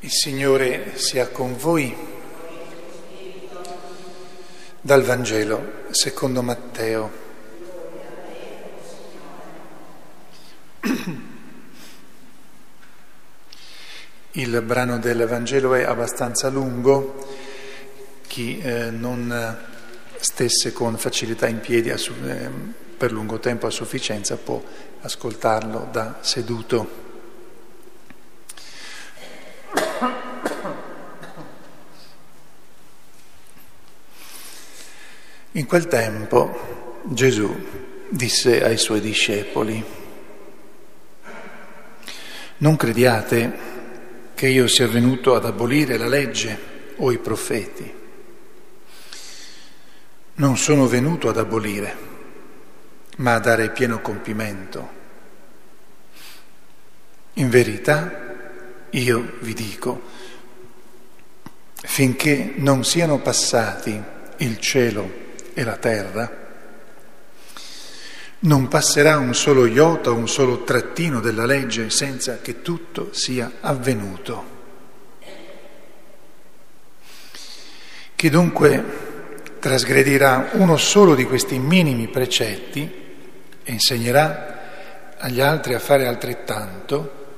Il Signore sia con voi. Dal Vangelo secondo Matteo. Il brano del Vangelo è abbastanza lungo, chi eh, non stesse con facilità in piedi eh, per lungo tempo a sufficienza può ascoltarlo da seduto. In quel tempo Gesù disse ai suoi discepoli, non crediate che io sia venuto ad abolire la legge o i profeti. Non sono venuto ad abolire, ma a dare pieno compimento. In verità, io vi dico, finché non siano passati il cielo e la terra, non passerà un solo iota, un solo trattino della legge senza che tutto sia avvenuto. Chi dunque trasgredirà uno solo di questi minimi precetti e insegnerà agli altri a fare altrettanto,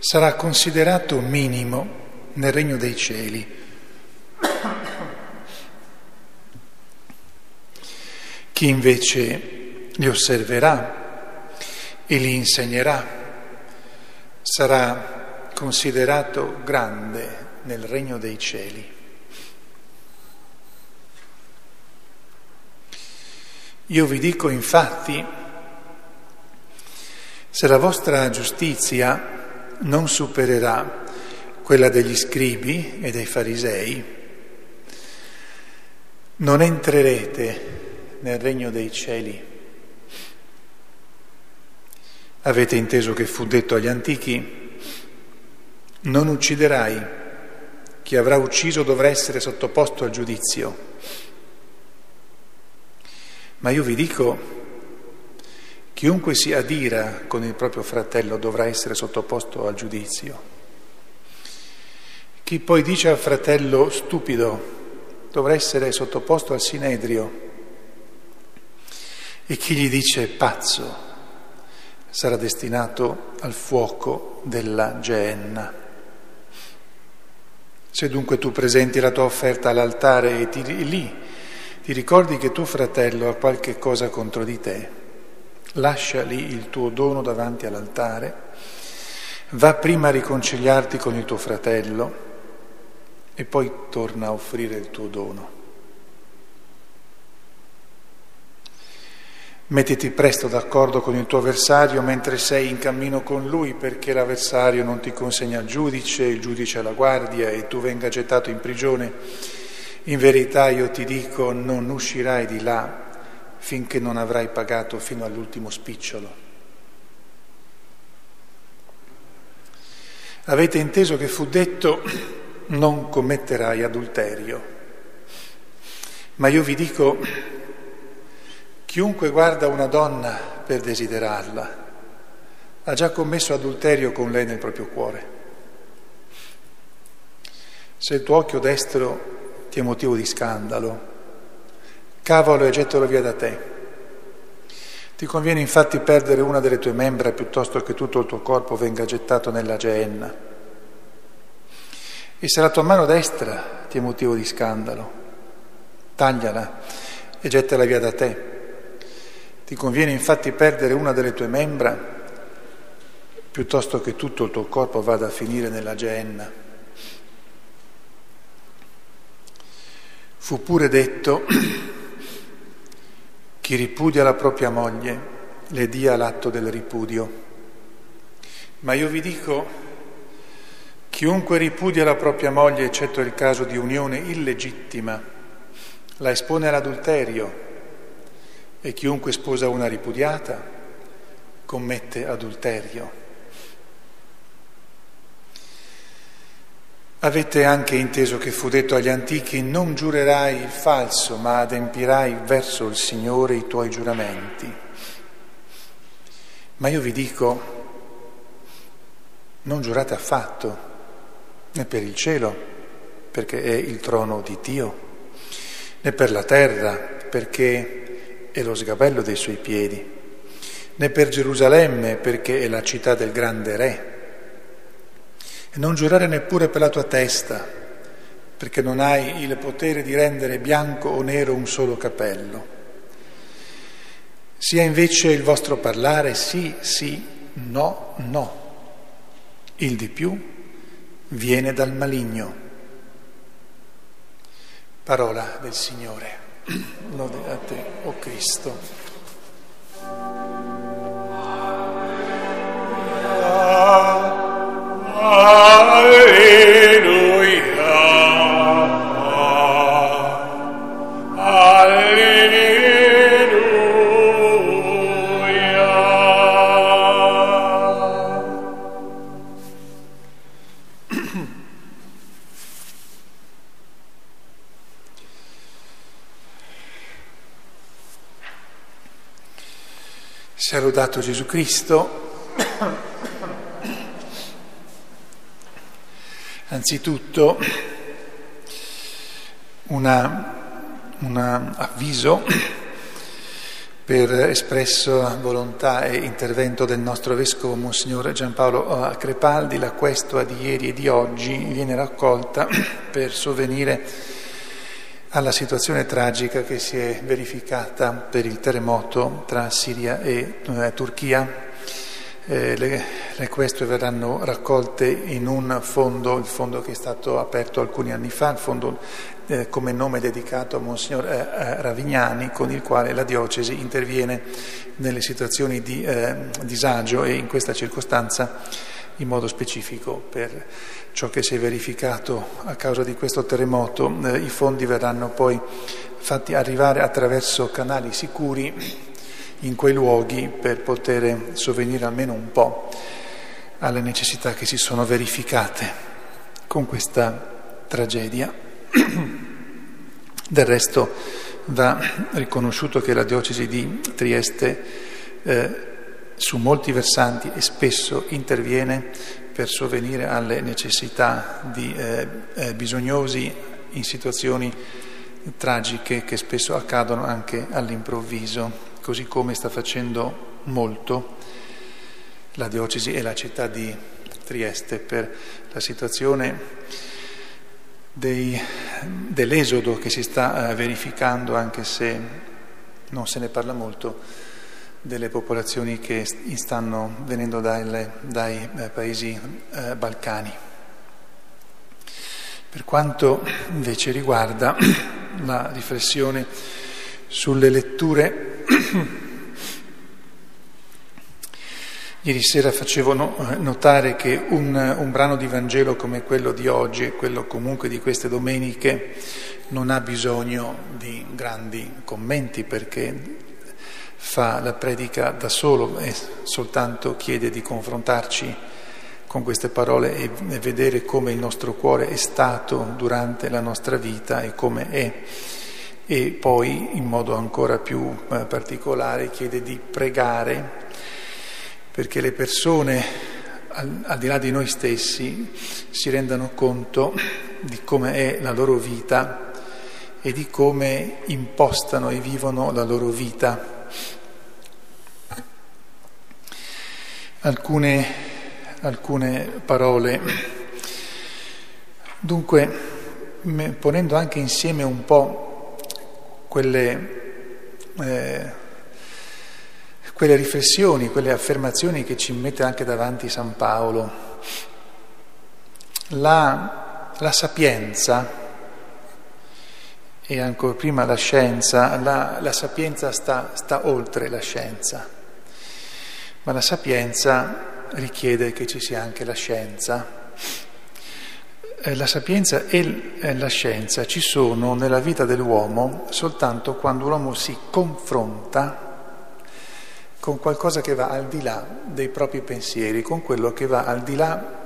sarà considerato minimo nel regno dei cieli Chi invece li osserverà e li insegnerà sarà considerato grande nel regno dei cieli. Io vi dico infatti, se la vostra giustizia non supererà quella degli scribi e dei farisei, non entrerete nel regno dei cieli. Avete inteso che fu detto agli antichi, non ucciderai, chi avrà ucciso dovrà essere sottoposto al giudizio. Ma io vi dico, chiunque si adira con il proprio fratello dovrà essere sottoposto al giudizio. Chi poi dice al fratello stupido dovrà essere sottoposto al sinedrio. E chi gli dice pazzo sarà destinato al fuoco della Geenna. Se dunque tu presenti la tua offerta all'altare e ti, lì ti ricordi che tuo fratello ha qualche cosa contro di te, lascia lì il tuo dono davanti all'altare, va prima a riconciliarti con il tuo fratello e poi torna a offrire il tuo dono. Mettiti presto d'accordo con il tuo avversario mentre sei in cammino con lui perché l'avversario non ti consegna al giudice, il giudice alla guardia e tu venga gettato in prigione. In verità io ti dico non uscirai di là finché non avrai pagato fino all'ultimo spicciolo. Avete inteso che fu detto non commetterai adulterio, ma io vi dico Chiunque guarda una donna per desiderarla ha già commesso adulterio con lei nel proprio cuore. Se il tuo occhio destro ti è motivo di scandalo, cavalo e gettalo via da te. Ti conviene infatti perdere una delle tue membra piuttosto che tutto il tuo corpo venga gettato nella geenna. E se la tua mano destra ti è motivo di scandalo, tagliala e gettala via da te. Ti conviene infatti perdere una delle tue membra piuttosto che tutto il tuo corpo vada a finire nella geenna. Fu pure detto, chi ripudia la propria moglie le dia l'atto del ripudio. Ma io vi dico, chiunque ripudia la propria moglie, eccetto il caso di unione illegittima, la espone all'adulterio e chiunque sposa una ripudiata commette adulterio. Avete anche inteso che fu detto agli antichi non giurerai il falso, ma adempirai verso il Signore i tuoi giuramenti. Ma io vi dico, non giurate affatto, né per il cielo, perché è il trono di Dio, né per la terra, perché è lo sgabello dei suoi piedi, né per Gerusalemme, perché è la città del grande Re. E non giurare neppure per la tua testa, perché non hai il potere di rendere bianco o nero un solo capello. Sia invece il vostro parlare sì, sì, no, no. Il di più viene dal maligno. Parola del Signore. Lode a te, o oh Cristo. Sia lodato Gesù Cristo. Anzitutto un avviso per espresso volontà e intervento del nostro Vescovo Monsignor Giampaolo Crepaldi, la questua di ieri e di oggi viene raccolta per sovvenire alla situazione tragica che si è verificata per il terremoto tra Siria e eh, Turchia. Eh, le, le questue verranno raccolte in un fondo, il fondo che è stato aperto alcuni anni fa, il fondo eh, come nome dedicato a Monsignor eh, eh Ravignani, con il quale la diocesi interviene nelle situazioni di eh, disagio e in questa circostanza in modo specifico per ciò che si è verificato a causa di questo terremoto. Eh, I fondi verranno poi fatti arrivare attraverso canali sicuri in quei luoghi per poter sovvenire almeno un po' alle necessità che si sono verificate con questa tragedia. Del resto va riconosciuto che la diocesi di Trieste eh, su molti versanti e spesso interviene per sovvenire alle necessità di eh, eh, bisognosi in situazioni tragiche che spesso accadono anche all'improvviso, così come sta facendo molto la diocesi e la città di Trieste per la situazione dei, dell'esodo che si sta eh, verificando, anche se non se ne parla molto delle popolazioni che stanno venendo dai, dai eh, paesi eh, balcani. Per quanto invece riguarda la riflessione sulle letture, ieri sera facevo notare che un, un brano di Vangelo come quello di oggi e quello comunque di queste domeniche non ha bisogno di grandi commenti perché fa la predica da solo e soltanto chiede di confrontarci con queste parole e vedere come il nostro cuore è stato durante la nostra vita e come è. E poi in modo ancora più eh, particolare chiede di pregare perché le persone, al, al di là di noi stessi, si rendano conto di come è la loro vita e di come impostano e vivono la loro vita alcune, alcune parole. Dunque, ponendo anche insieme un po' quelle, eh, quelle riflessioni, quelle affermazioni che ci mette anche davanti San Paolo, la, la sapienza e ancora prima la scienza, la, la sapienza sta, sta oltre la scienza ma la sapienza richiede che ci sia anche la scienza. Eh, la sapienza e la scienza ci sono nella vita dell'uomo soltanto quando l'uomo si confronta con qualcosa che va al di là dei propri pensieri, con quello che va al di là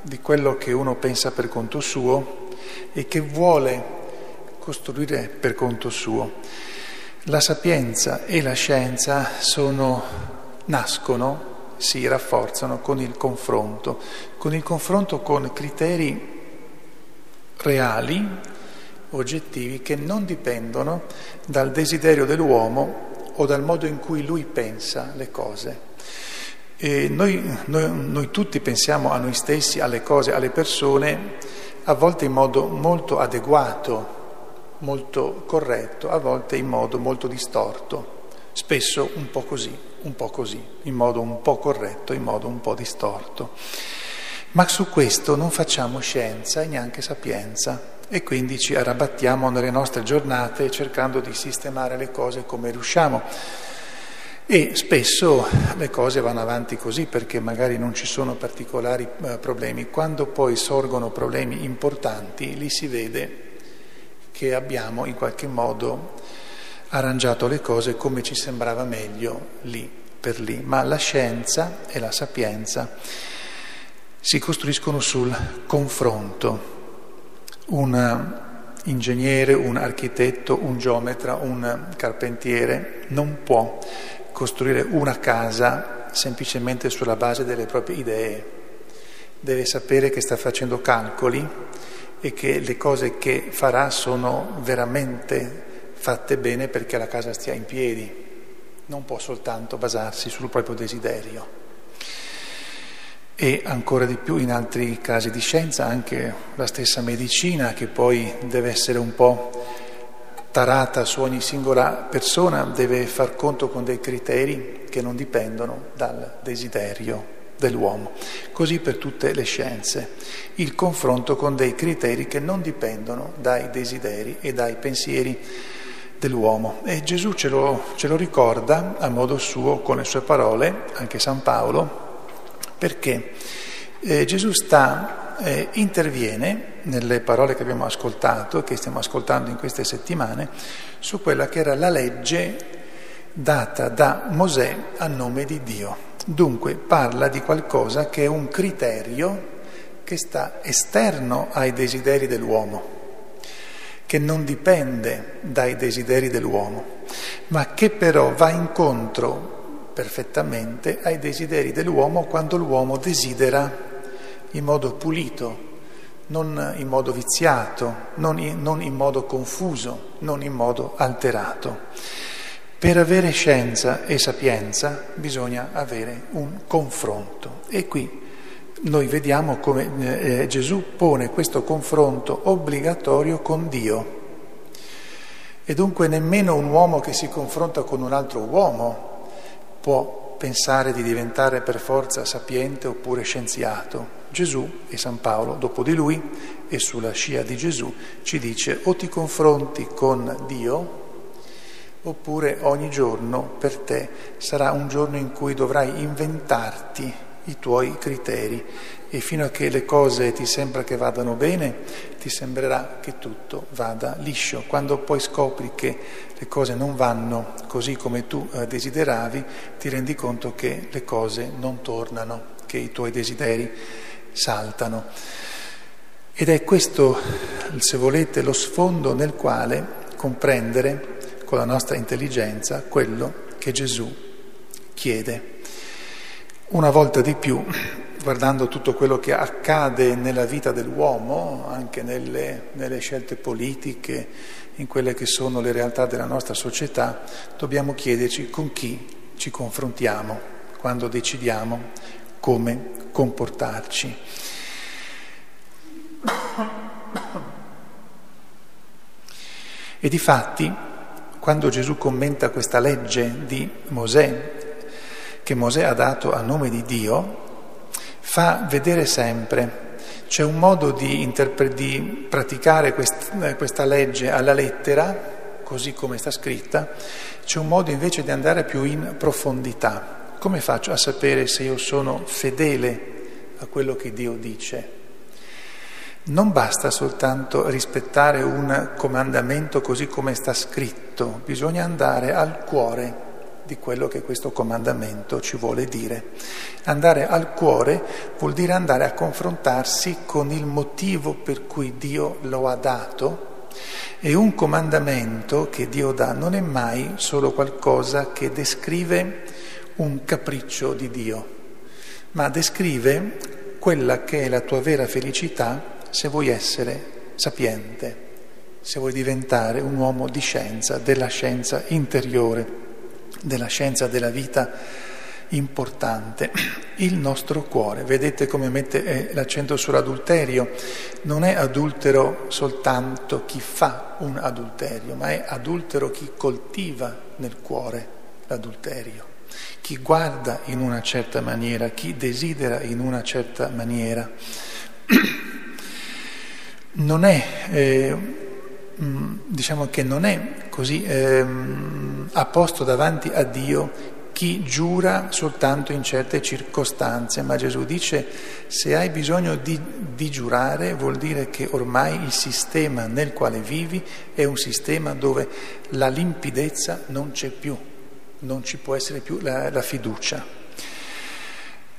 di quello che uno pensa per conto suo e che vuole costruire per conto suo. La sapienza e la scienza sono nascono, si rafforzano con il confronto, con il confronto con criteri reali, oggettivi, che non dipendono dal desiderio dell'uomo o dal modo in cui lui pensa le cose. Noi, noi, noi tutti pensiamo a noi stessi, alle cose, alle persone, a volte in modo molto adeguato, molto corretto, a volte in modo molto distorto, spesso un po' così, un po' così, in modo un po' corretto, in modo un po' distorto. Ma su questo non facciamo scienza e neanche sapienza e quindi ci arrabattiamo nelle nostre giornate cercando di sistemare le cose come riusciamo. E spesso le cose vanno avanti così perché magari non ci sono particolari eh, problemi. Quando poi sorgono problemi importanti, lì si vede che abbiamo in qualche modo arrangiato le cose come ci sembrava meglio lì per lì. Ma la scienza e la sapienza si costruiscono sul confronto. Un ingegnere, un architetto, un geometra, un carpentiere non può costruire una casa semplicemente sulla base delle proprie idee. Deve sapere che sta facendo calcoli e che le cose che farà sono veramente fatte bene perché la casa stia in piedi. Non può soltanto basarsi sul proprio desiderio. E ancora di più in altri casi di scienza, anche la stessa medicina che poi deve essere un po' tarata su ogni singola persona deve far conto con dei criteri che non dipendono dal desiderio dell'uomo. Così per tutte le scienze, il confronto con dei criteri che non dipendono dai desideri e dai pensieri dell'uomo. E Gesù ce lo, ce lo ricorda a modo suo con le sue parole, anche San Paolo, perché eh, Gesù sta eh, interviene nelle parole che abbiamo ascoltato, che stiamo ascoltando in queste settimane, su quella che era la legge data da Mosè a nome di Dio. Dunque parla di qualcosa che è un criterio che sta esterno ai desideri dell'uomo, che non dipende dai desideri dell'uomo, ma che però va incontro perfettamente ai desideri dell'uomo quando l'uomo desidera in modo pulito, non in modo viziato, non in, non in modo confuso, non in modo alterato. Per avere scienza e sapienza bisogna avere un confronto e qui noi vediamo come eh, Gesù pone questo confronto obbligatorio con Dio. E dunque nemmeno un uomo che si confronta con un altro uomo può pensare di diventare per forza sapiente oppure scienziato. Gesù e San Paolo, dopo di lui e sulla scia di Gesù, ci dice o ti confronti con Dio oppure ogni giorno per te sarà un giorno in cui dovrai inventarti i tuoi criteri e fino a che le cose ti sembra che vadano bene, ti sembrerà che tutto vada liscio. Quando poi scopri che le cose non vanno così come tu eh, desideravi, ti rendi conto che le cose non tornano, che i tuoi desideri saltano. Ed è questo, se volete, lo sfondo nel quale comprendere con la nostra intelligenza quello che Gesù chiede. Una volta di più, guardando tutto quello che accade nella vita dell'uomo, anche nelle, nelle scelte politiche, in quelle che sono le realtà della nostra società, dobbiamo chiederci con chi ci confrontiamo quando decidiamo come comportarci. E di fatti, quando Gesù commenta questa legge di Mosè, che Mosè ha dato a nome di Dio, fa vedere sempre c'è un modo di, interpre- di praticare quest- questa legge alla lettera, così come sta scritta, c'è un modo invece di andare più in profondità. Come faccio a sapere se io sono fedele a quello che Dio dice? Non basta soltanto rispettare un comandamento così come sta scritto, bisogna andare al cuore di quello che questo comandamento ci vuole dire. Andare al cuore vuol dire andare a confrontarsi con il motivo per cui Dio lo ha dato e un comandamento che Dio dà non è mai solo qualcosa che descrive un capriccio di Dio, ma descrive quella che è la tua vera felicità se vuoi essere sapiente, se vuoi diventare un uomo di scienza, della scienza interiore, della scienza della vita importante, il nostro cuore. Vedete come mette eh, l'accento sull'adulterio. Non è adultero soltanto chi fa un adulterio, ma è adultero chi coltiva nel cuore l'adulterio, chi guarda in una certa maniera, chi desidera in una certa maniera. Non è, eh, mm, diciamo che non è così eh, a posto davanti a Dio chi giura soltanto in certe circostanze, ma Gesù dice se hai bisogno di, di, giurare vuol dire che ormai il sistema nel quale vivi è un sistema dove la limpidezza non c'è più, non ci può essere più la, la fiducia.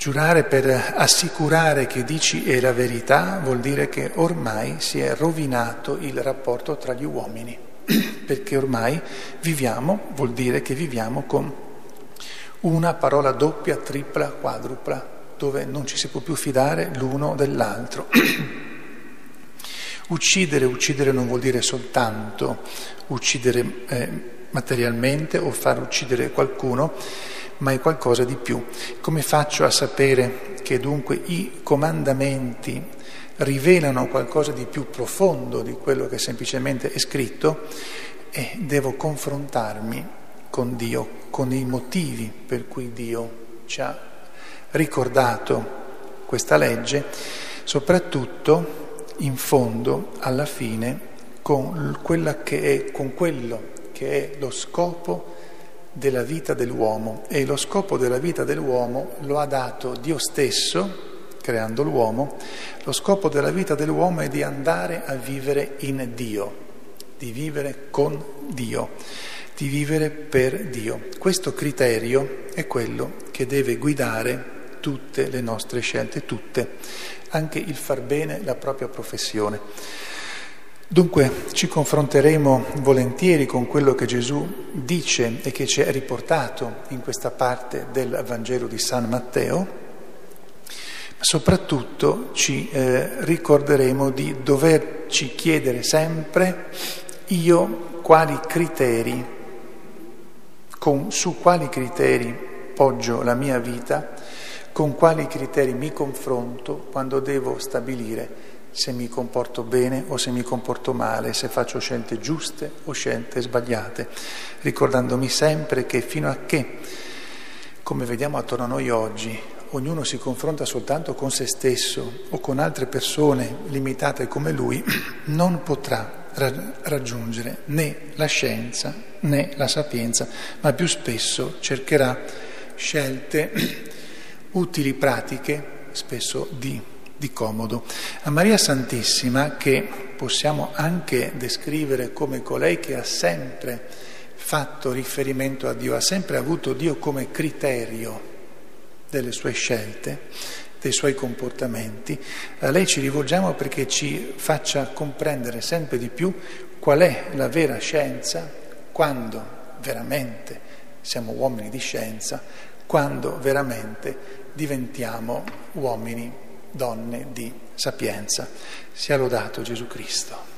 Giurare per assicurare che dici è la verità vuol dire che ormai si è rovinato il rapporto tra gli uomini, perché ormai viviamo, vuol dire che viviamo con una parola doppia, tripla, quadrupla, dove non ci si può più fidare l'uno dell'altro. uccidere, uccidere non vuol dire soltanto uccidere eh, materialmente o far uccidere qualcuno, ma è qualcosa di più. Come faccio a sapere che dunque i comandamenti rivelano qualcosa di più profondo di quello che semplicemente è scritto? E devo confrontarmi con Dio, con i motivi per cui Dio ci ha ricordato questa legge, soprattutto in fondo, alla fine, con, che è, con quello che è lo scopo della vita dell'uomo. E lo scopo della vita dell'uomo lo ha dato Dio stesso, creando l'uomo, lo scopo della vita dell'uomo è di andare a vivere in Dio, di vivere con Dio di vivere per Dio. Questo criterio è quello che deve guidare tutte le nostre scelte, tutte, anche il far bene la propria professione. Dunque ci confronteremo volentieri con quello che Gesù dice e che ci è riportato in questa parte del Vangelo di San Matteo, ma soprattutto ci eh, ricorderemo di doverci chiedere sempre io quali criteri con, su quali criteri poggio la mia vita, con quali criteri mi confronto quando devo stabilire se mi comporto bene o se mi comporto male, se faccio scelte giuste o scelte sbagliate, ricordandomi sempre che fino a che, come vediamo attorno a noi oggi, ognuno si confronta soltanto con se stesso o con altre persone limitate come lui, non potrà raggiungere né la scienza né la sapienza, ma più spesso cercherà scelte utili, pratiche, spesso di, di comodo. A Maria Santissima, che possiamo anche descrivere come colei che ha sempre fatto riferimento a Dio, ha sempre avuto Dio come criterio delle sue scelte, dei suoi comportamenti, a lei ci rivolgiamo perché ci faccia comprendere sempre di più qual è la vera scienza, quando veramente siamo uomini di scienza, quando veramente diventiamo uomini, donne di sapienza. Sia lodato Gesù Cristo.